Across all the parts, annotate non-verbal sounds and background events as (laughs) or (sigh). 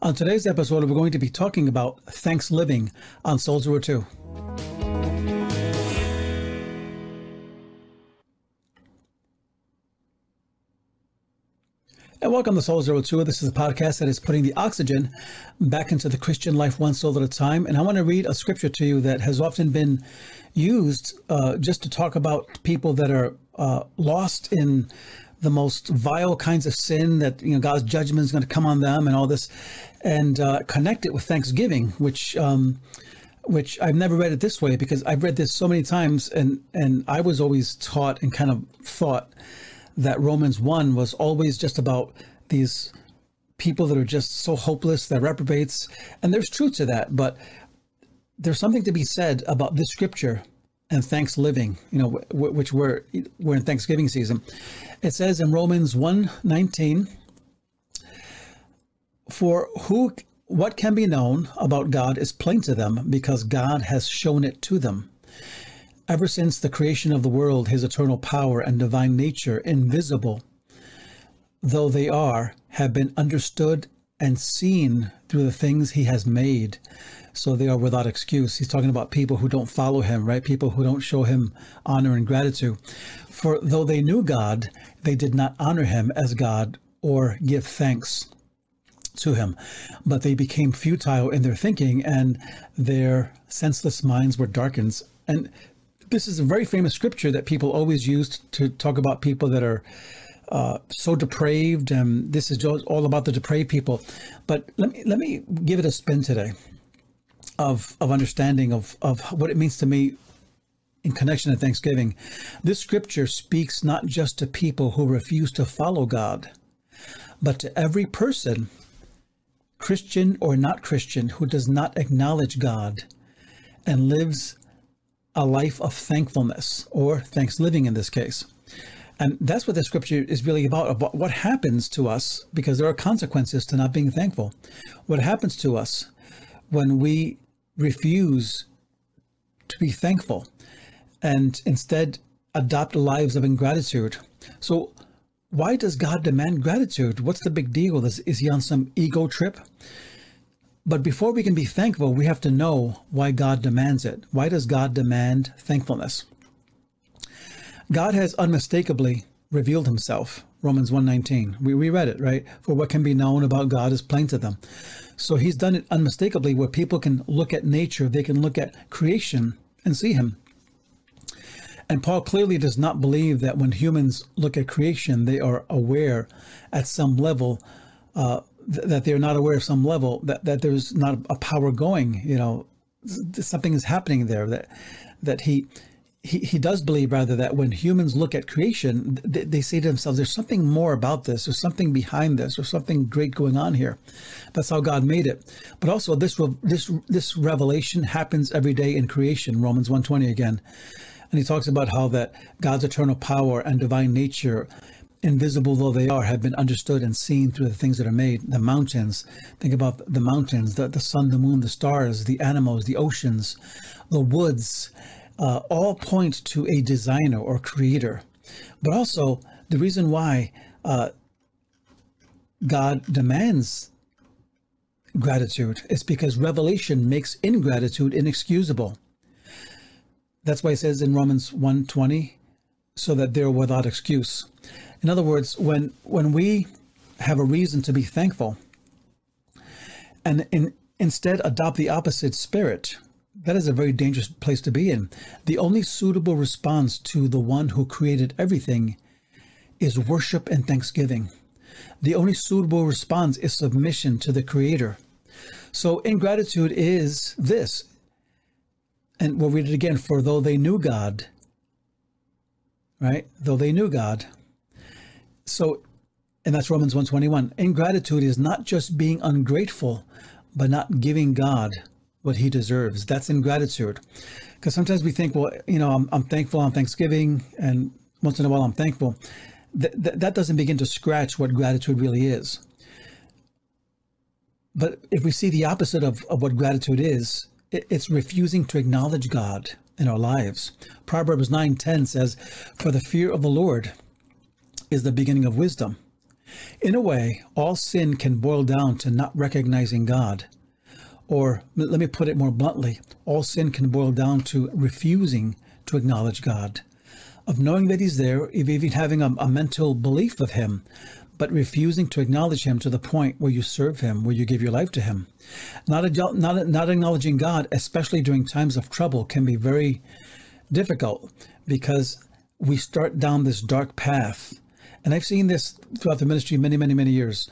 On today's episode, we're going to be talking about thanks living on Soul Zero 2. And welcome to Soul Zero Two. This is a podcast that is putting the oxygen back into the Christian life one soul at a time. And I want to read a scripture to you that has often been used uh, just to talk about people that are uh, lost in the most vile kinds of sin that you know God's judgment is going to come on them and all this, and uh, connect it with Thanksgiving, which. Um, which I've never read it this way because I've read this so many times, and and I was always taught and kind of thought that Romans 1 was always just about these people that are just so hopeless, they're reprobates. And there's truth to that, but there's something to be said about this scripture and thanks living, you know, w- which we're, we're in Thanksgiving season. It says in Romans 1:19, for who what can be known about God is plain to them because God has shown it to them. Ever since the creation of the world, his eternal power and divine nature, invisible though they are, have been understood and seen through the things he has made. So they are without excuse. He's talking about people who don't follow him, right? People who don't show him honor and gratitude. For though they knew God, they did not honor him as God or give thanks to him. But they became futile in their thinking and their senseless minds were darkened. And this is a very famous scripture that people always use to talk about people that are uh, so depraved. And this is all about the depraved people. But let me let me give it a spin today of of understanding of of what it means to me in connection to Thanksgiving. This scripture speaks not just to people who refuse to follow God, but to every person, Christian or not Christian, who does not acknowledge God and lives a life of thankfulness or thanks living in this case. And that's what the scripture is really about, about what happens to us, because there are consequences to not being thankful. What happens to us when we refuse to be thankful and instead adopt lives of ingratitude. So, why does God demand gratitude? What's the big deal? Is, is he on some ego trip? But before we can be thankful, we have to know why God demands it. Why does God demand thankfulness? God has unmistakably revealed himself. Romans 1:19. We, we read it, right? For what can be known about God is plain to them. So he's done it unmistakably where people can look at nature, they can look at creation and see him. And Paul clearly does not believe that when humans look at creation, they are aware at some level uh, that they're not aware of some level that, that there's not a power going you know something is happening there that that he he, he does believe rather that when humans look at creation they, they say to themselves there's something more about this. There's something behind this. There's something great going on here. That's how god made it. But also this this this revelation happens every day in creation. Romans 120 again. And he talks about how that god's eternal power and divine nature invisible though they are, have been understood and seen through the things that are made. The mountains, think about the mountains, the, the sun, the moon, the stars, the animals, the oceans, the woods, uh, all point to a designer or creator. But also, the reason why uh, God demands gratitude is because revelation makes ingratitude inexcusable. That's why it says in Romans 1:20, so that they're without excuse. In other words, when when we have a reason to be thankful and in, instead adopt the opposite spirit, that is a very dangerous place to be in. The only suitable response to the one who created everything is worship and thanksgiving. The only suitable response is submission to the creator. So ingratitude is this. And we'll read it again. For though they knew God, right? Though they knew God, so, and that's Romans 121. Ingratitude is not just being ungrateful, but not giving God what he deserves. That's ingratitude. Because sometimes we think, well, you know, I'm, I'm, thankful on Thanksgiving, and once in a while I'm thankful. Th- th- that doesn't begin to scratch what gratitude really is. But if we see the opposite of, of what gratitude is, it, it's refusing to acknowledge God in our lives. Proverbs 9:10 says, "For the fear of the Lord is the beginning of wisdom, In a way, all sin can boil down to not recognizing God. Or let me put it more bluntly all sin can boil down to refusing to acknowledge God, of knowing that He's there, even having a, a mental belief of Him, but refusing to acknowledge Him to the point where you serve Him, where you give your life to Him. Not, not, not acknowledging God, especially during times of trouble, can be very difficult because we start down this dark path. And I've seen this throughout the ministry many, many, many years.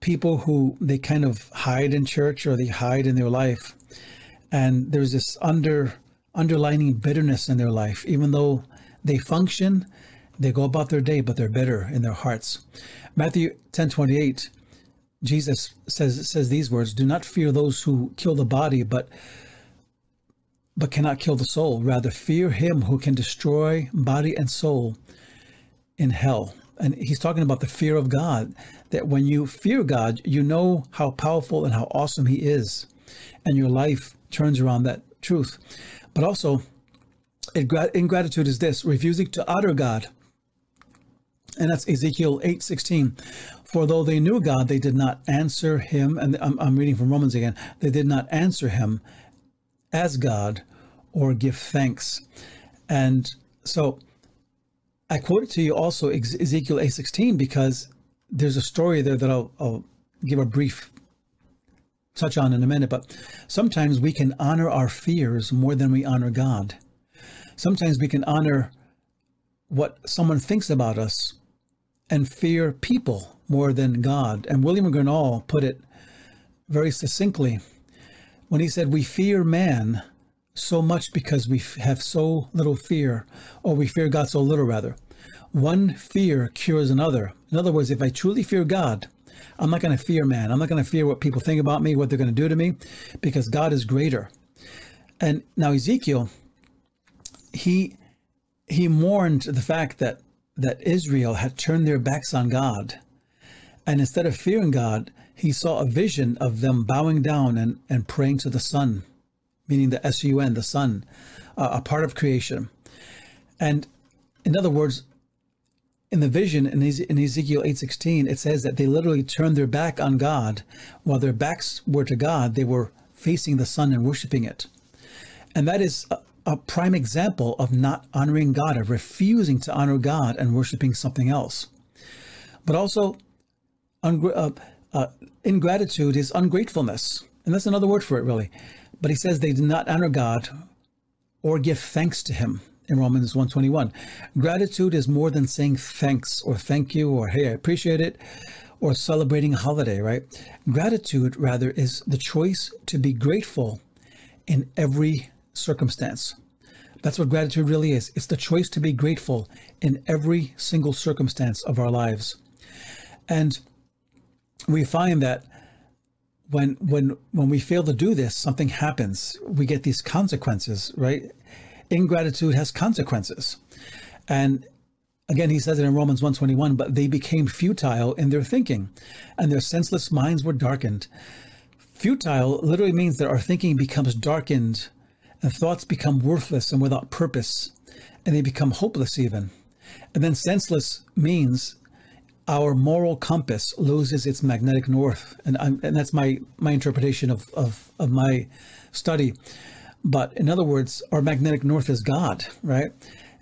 People who they kind of hide in church or they hide in their life. And there's this under underlining bitterness in their life, even though they function, they go about their day, but they're bitter in their hearts. Matthew 10 28, Jesus says says these words, do not fear those who kill the body, but but cannot kill the soul. Rather, fear him who can destroy body and soul in hell. And he's talking about the fear of God, that when you fear God, you know how powerful and how awesome he is. And your life turns around that truth. But also, ingratitude is this refusing to honor God. And that's Ezekiel 8:16. For though they knew God, they did not answer him. And I'm, I'm reading from Romans again. They did not answer him as God or give thanks. And so I quoted to you also Ezekiel 8:16 because there's a story there that I'll, I'll give a brief touch on in a minute. But sometimes we can honor our fears more than we honor God. Sometimes we can honor what someone thinks about us and fear people more than God. And William Gurnall put it very succinctly when he said, We fear man so much because we have so little fear, or we fear God so little, rather. One fear cures another. In other words, if I truly fear God, I'm not going to fear man. I'm not going to fear what people think about me, what they're going to do to me, because God is greater. And now Ezekiel, he he mourned the fact that that Israel had turned their backs on God. And instead of fearing God, he saw a vision of them bowing down and, and praying to the sun meaning the S-U-N, the sun, uh, a part of creation. And in other words, in the vision in, Ezekiel 8:16, it says that they literally turned their back on God. While their backs were to God, they were facing the sun and worshiping it. And that is a, a prime example of not honoring God, of refusing to honor God and worshiping something else. But also, uh, uh, ingratitude is ungratefulness. And that's another word for it, really. But he says they did not honor God or give thanks to him in Romans 121. Gratitude is more than saying thanks or thank you or hey, I appreciate it or celebrating a holiday, right? Gratitude, rather, is the choice to be grateful in every circumstance. That's what gratitude really is. It's the choice to be grateful in every single circumstance of our lives. And we find that when when when we fail to do this, something happens. We get these consequences, right? Ingratitude has consequences. And again, he says it in Romans 121, but they became futile in their thinking, and their senseless minds were darkened. Futile literally means that our thinking becomes darkened and thoughts become worthless and without purpose, and they become hopeless even. And then senseless means our moral compass loses its magnetic north, and, and that's my my interpretation of, of of my study. But in other words, our magnetic north is God, right?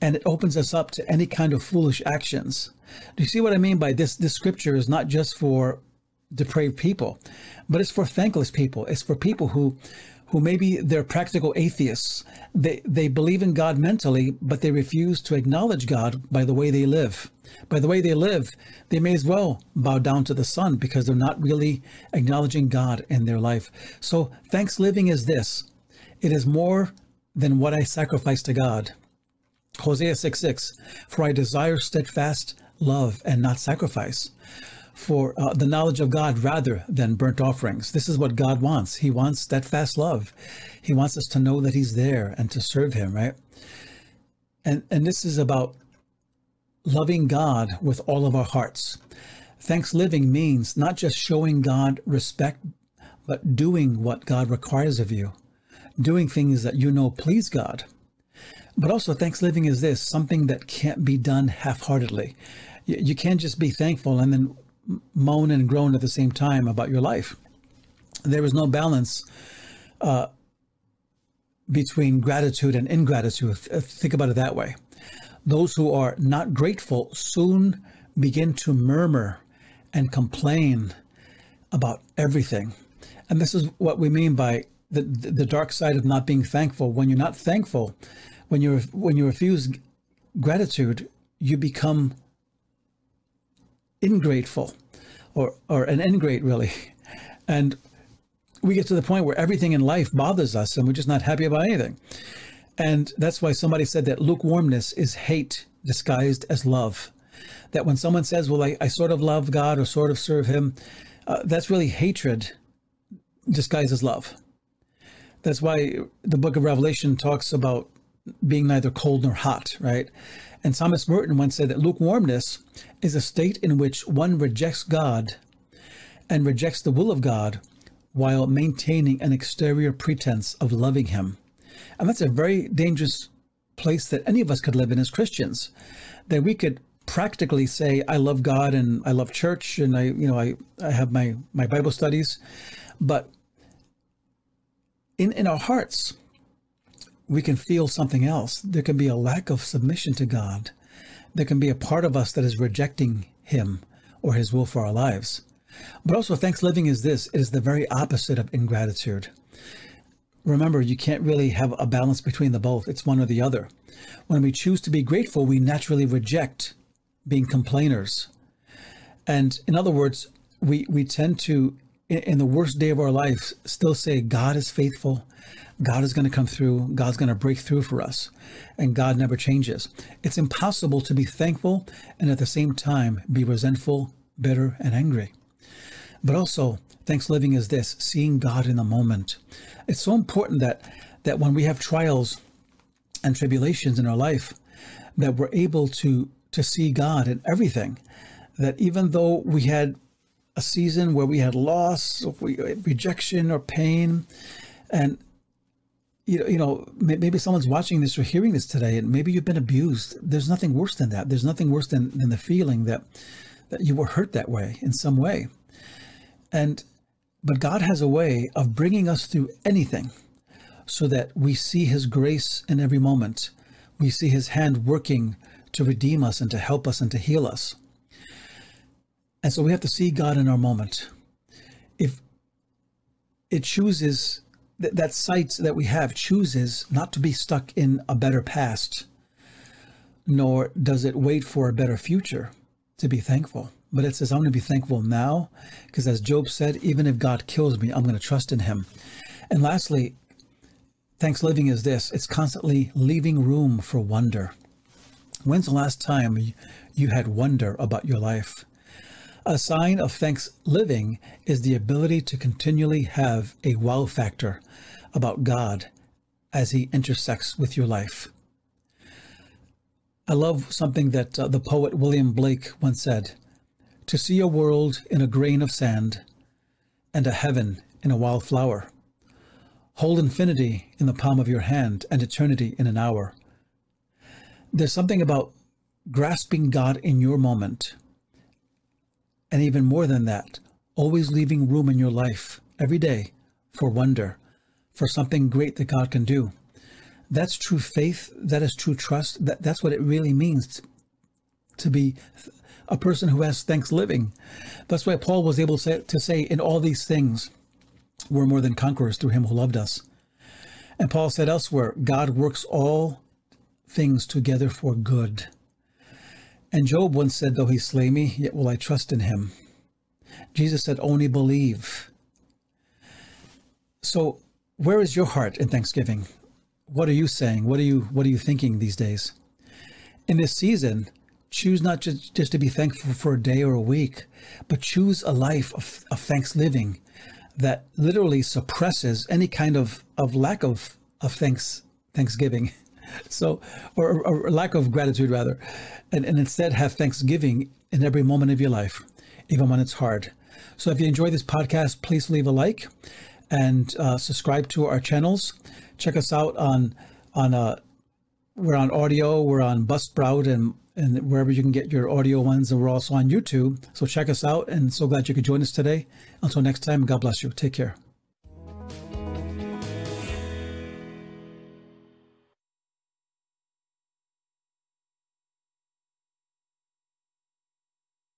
And it opens us up to any kind of foolish actions. Do you see what I mean by this? This scripture is not just for depraved people, but it's for thankless people. It's for people who who maybe they're practical atheists. They, they believe in God mentally, but they refuse to acknowledge God by the way they live. By the way they live, they may as well bow down to the sun because they're not really acknowledging God in their life. So, thanks living is this it is more than what I sacrifice to God. Hosea 6 6 For I desire steadfast love and not sacrifice for uh, the knowledge of God rather than burnt offerings. This is what God wants. He wants steadfast love. He wants us to know that He's there and to serve Him, right? And and this is about loving God with all of our hearts. Thanks living means not just showing God respect, but doing what God requires of you, doing things that you know please God. But also, thanks living is this something that can't be done half heartedly. You, you can't just be thankful and then moan and groan at the same time about your life. There is no balance uh, between gratitude and ingratitude. Think about it that way. Those who are not grateful soon begin to murmur and complain about everything. And this is what we mean by the, the dark side of not being thankful. When you're not thankful, when you when you refuse gratitude, you become ingrateful or or an ingrate really. And we get to the point where everything in life bothers us and we're just not happy about anything. And that's why somebody said that lukewarmness is hate disguised as love. That when someone says, Well, I, I sort of love God or sort of serve Him, uh, that's really hatred disguised as love. That's why the book of Revelation talks about being neither cold nor hot, right? And Thomas Merton once said that lukewarmness is a state in which one rejects God and rejects the will of God while maintaining an exterior pretense of loving Him. And that's a very dangerous place that any of us could live in as Christians. That we could practically say, I love God and I love church and I, you know, I, I have my, my Bible studies. But in, in our hearts, we can feel something else. There can be a lack of submission to God. There can be a part of us that is rejecting Him or His will for our lives. But also, thanks living is this it is the very opposite of ingratitude. Remember, you can't really have a balance between the both, it's one or the other. When we choose to be grateful, we naturally reject being complainers. And in other words, we, we tend to, in the worst day of our life, still say, God is faithful. God is going to come through. God's going to break through for us. And God never changes. It's impossible to be thankful and at the same time be resentful, bitter, and angry. But also, thanks living is this seeing God in the moment. It's so important that that when we have trials and tribulations in our life, that we're able to to see God in everything. That even though we had a season where we had loss, or uh, rejection, or pain, and you know, you know, maybe someone's watching this or hearing this today, and maybe you've been abused. There's nothing worse than that. There's nothing worse than, than the feeling that that you were hurt that way in some way. And but God has a way of bringing us through anything so that we see his grace in every moment. We see his hand working to redeem us and to help us and to heal us. And so we have to see God in our moment. If it chooses th- that sight that we have chooses not to be stuck in a better past, nor does it wait for a better future to be thankful. But it says, I'm going to be thankful now because, as Job said, even if God kills me, I'm going to trust in him. And lastly, thanks living is this it's constantly leaving room for wonder. When's the last time you had wonder about your life? A sign of thanks living is the ability to continually have a wow factor about God as He intersects with your life. I love something that uh, the poet William Blake once said to see a world in a grain of sand and a heaven in a wild flower. Hold infinity in the palm of your hand and eternity in an hour. There's something about grasping God in your moment. And even more than that, always leaving room in your life every day for wonder, for something great that God can do. That's true faith. That is true trust. That, that's what it really means to be a person who has thanks living. That's why Paul was able to say, to say, in all these things, we're more than conquerors through him who loved us. And Paul said elsewhere, God works all things together for good. And Job once said, Though he slay me, yet will I trust in him. Jesus said, Only believe. So, where is your heart in thanksgiving? What are you saying? What are you what are you thinking these days? In this season, choose not just, just to be thankful for a day or a week, but choose a life of, of thanks living that literally suppresses any kind of, of lack of, of thanks thanksgiving. (laughs) (laughs) So, or, or lack of gratitude rather, and, and instead have thanksgiving in every moment of your life, even when it's hard. So, if you enjoy this podcast, please leave a like and uh, subscribe to our channels. Check us out on on uh, we're on audio, we're on Buzzsprout and and wherever you can get your audio ones. And we're also on YouTube. So check us out. And so glad you could join us today. Until next time, God bless you. Take care.